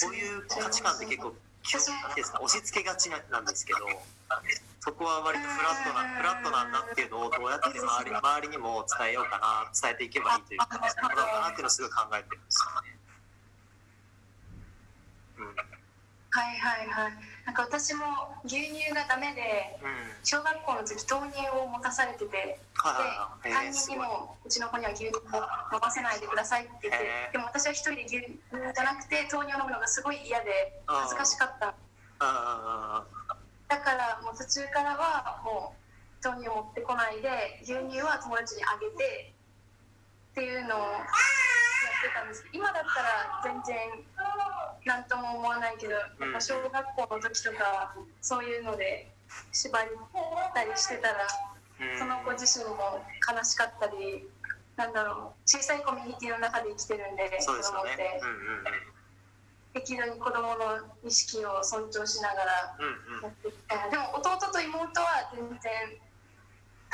こういう価値観って結構なんですか押し付けがちなんですけどそこは割とフラットなフラットなんだっていうのをどうやって周り周りにも伝えようかな伝えていけばいいというかそうかなっていうのをすごい考えてるんですよね。うんはいはいはい。なんか私も牛乳がダメでうん。小学校の時豆乳を持たされててで担任にもうちの子には牛乳を飲ませないでくださいって言ってでも私は一人で牛乳じゃなくて豆乳を飲むのがすごい嫌で恥ずかしかった。あだからもう途中からはもう豆乳を持ってこないで牛乳は友達にあげてっていうのをやってたんですけど今だったら全然何とも思わないけどやっぱ小学校の時とかそういうので縛りたりしてたらーうん。その子自身も悲しかったりなんだろう小さいコミュニティの中で生きてるんでそうですよね。って。うんうんうん。適度に子供の意識を尊重しながらうんうん。やっていきたいなでも弟と妹は全然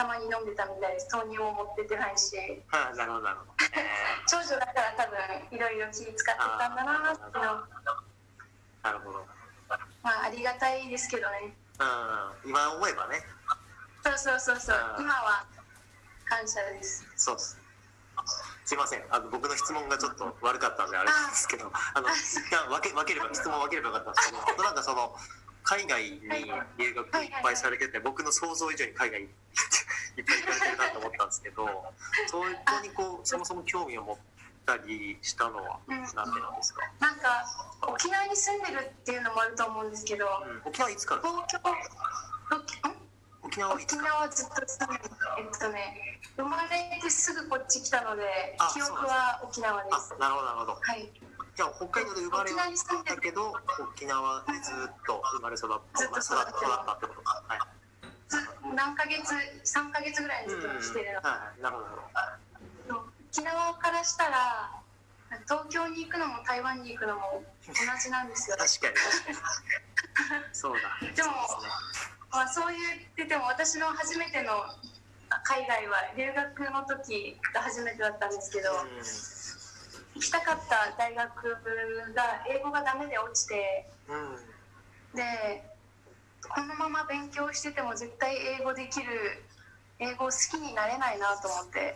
たまに飲んでたみたいです豆乳も持ってってないし。はいなるほどなるほど。え 長女だから多分いろいろ気使ってたんだなっていうの。はーなるほど。まあありがたいですけどね。うん今思えばね。そうそうそうそう。今は感謝です。そうです。すいません。あの僕の質問がちょっと悪かったんであれなんですけど、あの一旦分け分ければ質問分ければよかったんですけど、あとなんかその海外に留学いっぱいされてて、僕の想像以上に海外にいっぱい行かれてるなと思ったんですけど、そこにこうそもそも興味を持ったりしたのはうん。なんでなんですか？なんか沖縄に住んでるっていうのもあると思うんですけどうん。沖縄いつから？東京？沖縄沖？縄ずっと住んでる。えっとね生まれてすぐこっち来たのであ記憶は沖縄です。あ、なるほどなるほど。はい。じゃあ北海道で生まれたけど沖縄でずっと生まれ育ったずっと育ったってこと？何ヶ月3ヶ月ぐらいずっと来てるの、はい、なるほどなるほど。沖縄からしたら東京に行くのも台湾に行くのも同じなんですよね確かに。そうだ。でもそうねまあ、そう言ってても私の初めてのあ海外は留学の時が初めてだったんですけど、行きたかった大学が英語がダメで落ちてうん。うん。でこのまま勉強してても絶対英語できる英語好きになれないなと思って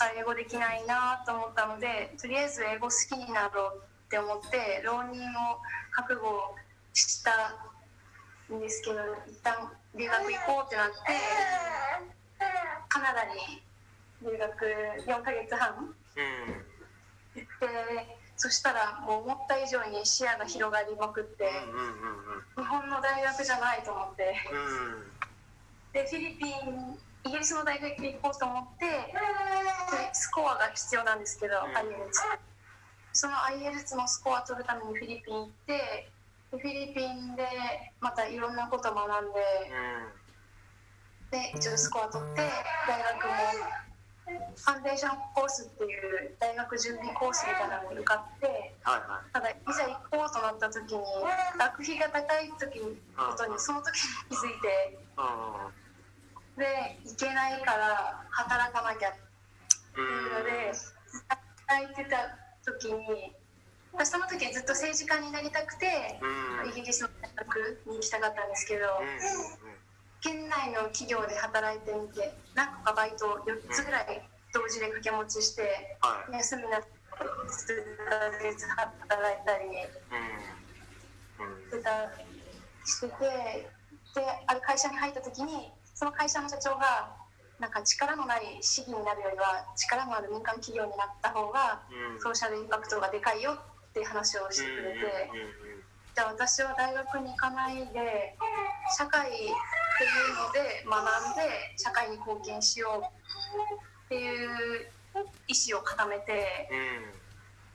あ英語できないなと思ったのでとりあえず英語好きになろうって思って浪人を覚悟したんですけど一旦留学行こうってなってカナダに留学4ヶ月半うん。行ってそしたらもう思った以上に視野が広がりまくって。日本の大学じゃないと思ってうん。でフィリピンイギリスの大学に行こうと思ってでスコアが必要なんですけど、うん IELTS その IELTS のスコア取るためにフィリピン行ってでフィリピンでまたいろんなこと学んでで一応スコア取って大学もファンデーションコースっていう大学準備コースみたいなのに受かってはいはい。ただいざ行こうとなった時に学費が高い時にことにその時に気づいて。うで行けないから働かなきゃっていうので働いてた時に私その時はずっと政治家になりたくて。イギリスの大学に行きたかったんですけど県内の企業で働いてみて何個かバイトを4つぐらい同時で掛け持ちしてはい。休みなく数ヶ月働いたりうん。してたしててである会社に入った時にその会社の社長がなんか力のない市議になるよりは力のある民間企業になった方がうん。ソーシャルインパクトがでかいよって話をしてくれてじゃあ私は大学に行かないで社会っていうので学んで社会に貢献しようっていう意思を固めてうん。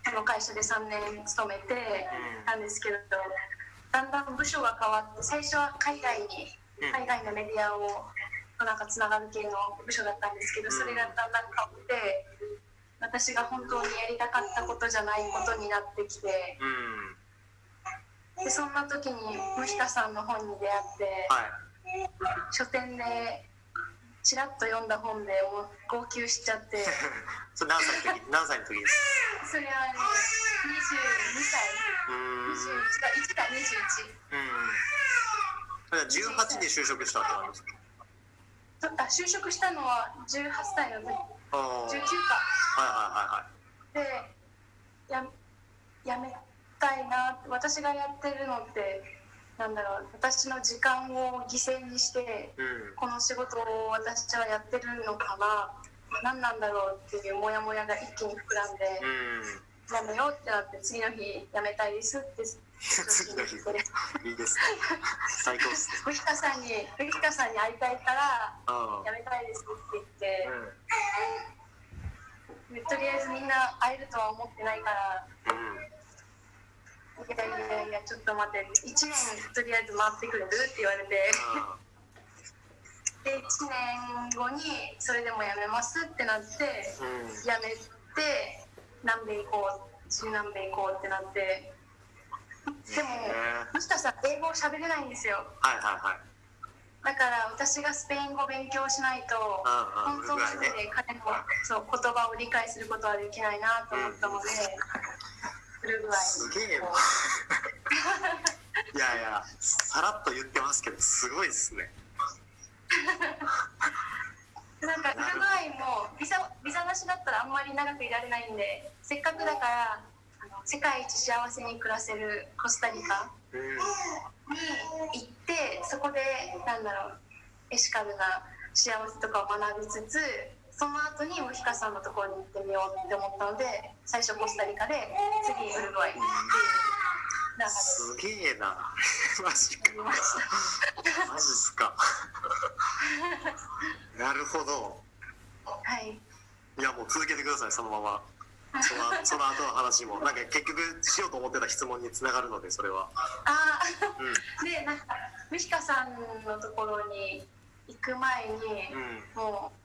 その会社で3年勤めてたんですけどだんだん部署が変わって最初は海外に海外のメディアをなんかつながる系の部署だったんですけどそれがだんだん変わって私が本当にやりたかったことじゃないことになってきてうん。でそんな時に虫田さんの本に出会ってはい。書店でちらっと読んだ本でもう号泣しちゃって。それ何歳の時何歳の時です？それはね歳。うん21か1か21うん。18に就職したってなんですか？とあ就職したのは18歳の時ああはい19かはでややめたいな私がやってるのってなんだろう私の時間を犠牲にしてうん。この仕事を私はやってるのかな。何なんだろうっていうモヤモヤが一気に膨らんでうん。やめようってなって次の日やめたいですって。次の日。いいですね。最高ですね。藤田さんに藤田さんに会いたいからあやめたいですって言って。う、ん。でとりあえずみんな会えるとは思ってないからうんいやいやいやちょっと待って。1年とりあえず待ってくれる？って言われて。あで1年後にそれでもやめますってなってあうん。やめて南米行こう中南米行こうってなって。でももしかしたら英語を喋れないんですよ。はいはいはい。だから私がスペイン語を勉強しないとうんうん本当の意味で彼のそう言葉を理解することはできないなと思ったのでウルグアイすげえないやいやさらっと言ってますけどすごいですね。なんかウルグアイもビザビザなしだったらあんまり長くいられないんでせっかくだからあの世界一幸せに暮らせるコスタリカに行ってそこでなんだろうエシカルな幸せとかを学びつつその後にムヒカさんのところに行ってみようって思ったので最初コスタリカで次ウルグアイっていうすげえな。マジか。マジっすか。なるほど。はい。いやもう続けてくださいそのまま。その その後の話も。なんか結局しようと思ってた質問につながるのでそれは。あうん。ーでなんかムヒカさんのところに行く前に、うん。もう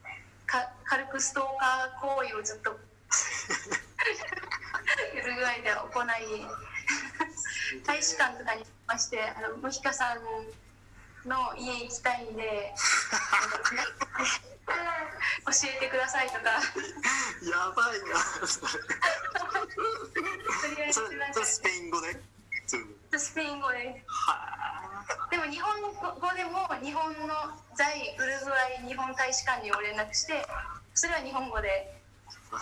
か軽くストーカー行為をずっとウルグアイで行い 大使館とかにましてあのムヒカさんの家行きたいんで 教えてくださいとか。やばいな。とりあえそずスペイン語で？スペイン語で。はでも日本語でも日本の在ウルグアイ日本大使館にお連絡してそれは日本語で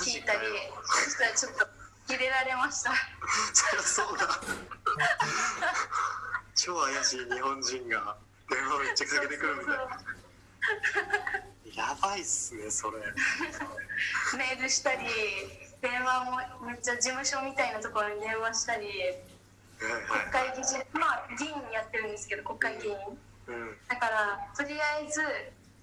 聞いたりそしたらちょっと切れられました。そうだ。超怪しい日本人が電話めっちゃかけてくるみたいな。やばいっすねそれ。メールしたり電話もめっちゃ事務所みたいなところに電話したり国会議事まあ議員やってるんですけど国会議員。うん。だからとりあえず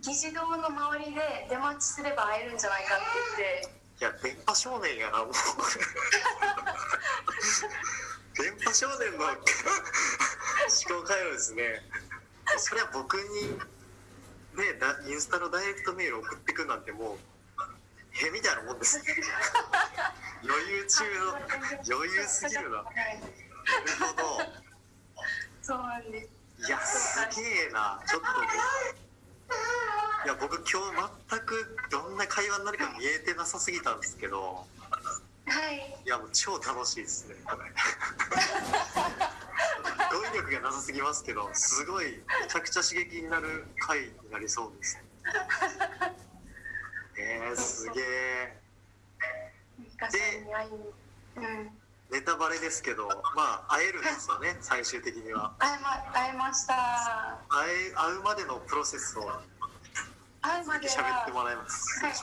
議事堂の周りで出待ちすれば会えるんじゃないかって言って。いや電波少年やなもう。電波少年の思考回路ですね。それは僕にねだインスタのダイレクトメール送ってくるなんてもうへみたいなもんです。ね 余裕中の余裕すぎるななるはいほど。そうなんです。いやすげえな。ちょっと。いや僕今日全くどんな会話になるか見えてなさすぎたんですけど。はい。いやもう超楽しいですね。これ 語彙力がなさすぎますけどすごいめちゃくちゃ刺激になる回になりそうです えー、すげえ。ミカさんに会いに。うん。ネタバレですけどまあ会えるんですよね 最終的には。会えま会えました。会え会うまでのプロセスを会うまで喋はってもらいます、はい、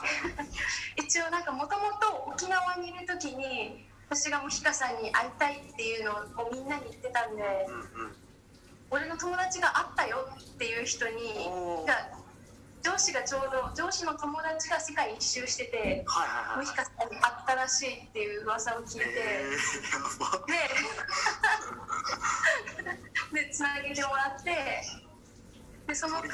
一応なんかもともと沖縄にいる時に私がもひかさんに会いたいっていうのをみんなに言ってたんでうんうん。俺の友達が会ったよっていう人に司がちょうど上司の友達が世界一周しててはいはいはいもひかさんに会ったらしいっていう噂を聞いて、えー、で でつなげてもらってでその方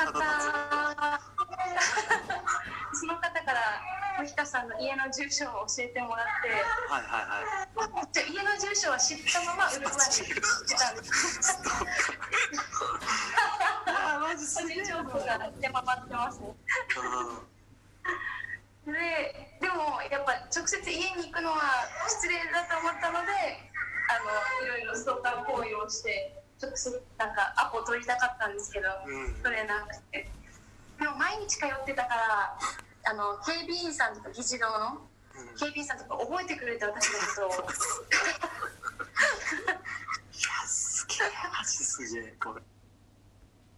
その方からもひかさんの家の住所を教えてもらって。はいはいはい。じゃあ家の住所は知ったままウルグアイに行ってたんです。あーマジ個人情報が出回ってますね。で、でもやっぱ直接家に行くのは失礼だと思ったので、ストーカー行為をして直接なんかアポ取りたかったんですけど、取れなくてでも毎日通ってたからあの警備員さんとか議事堂の警備員さんとか覚えてくれて私のことをいやすげえマジすげえこれ。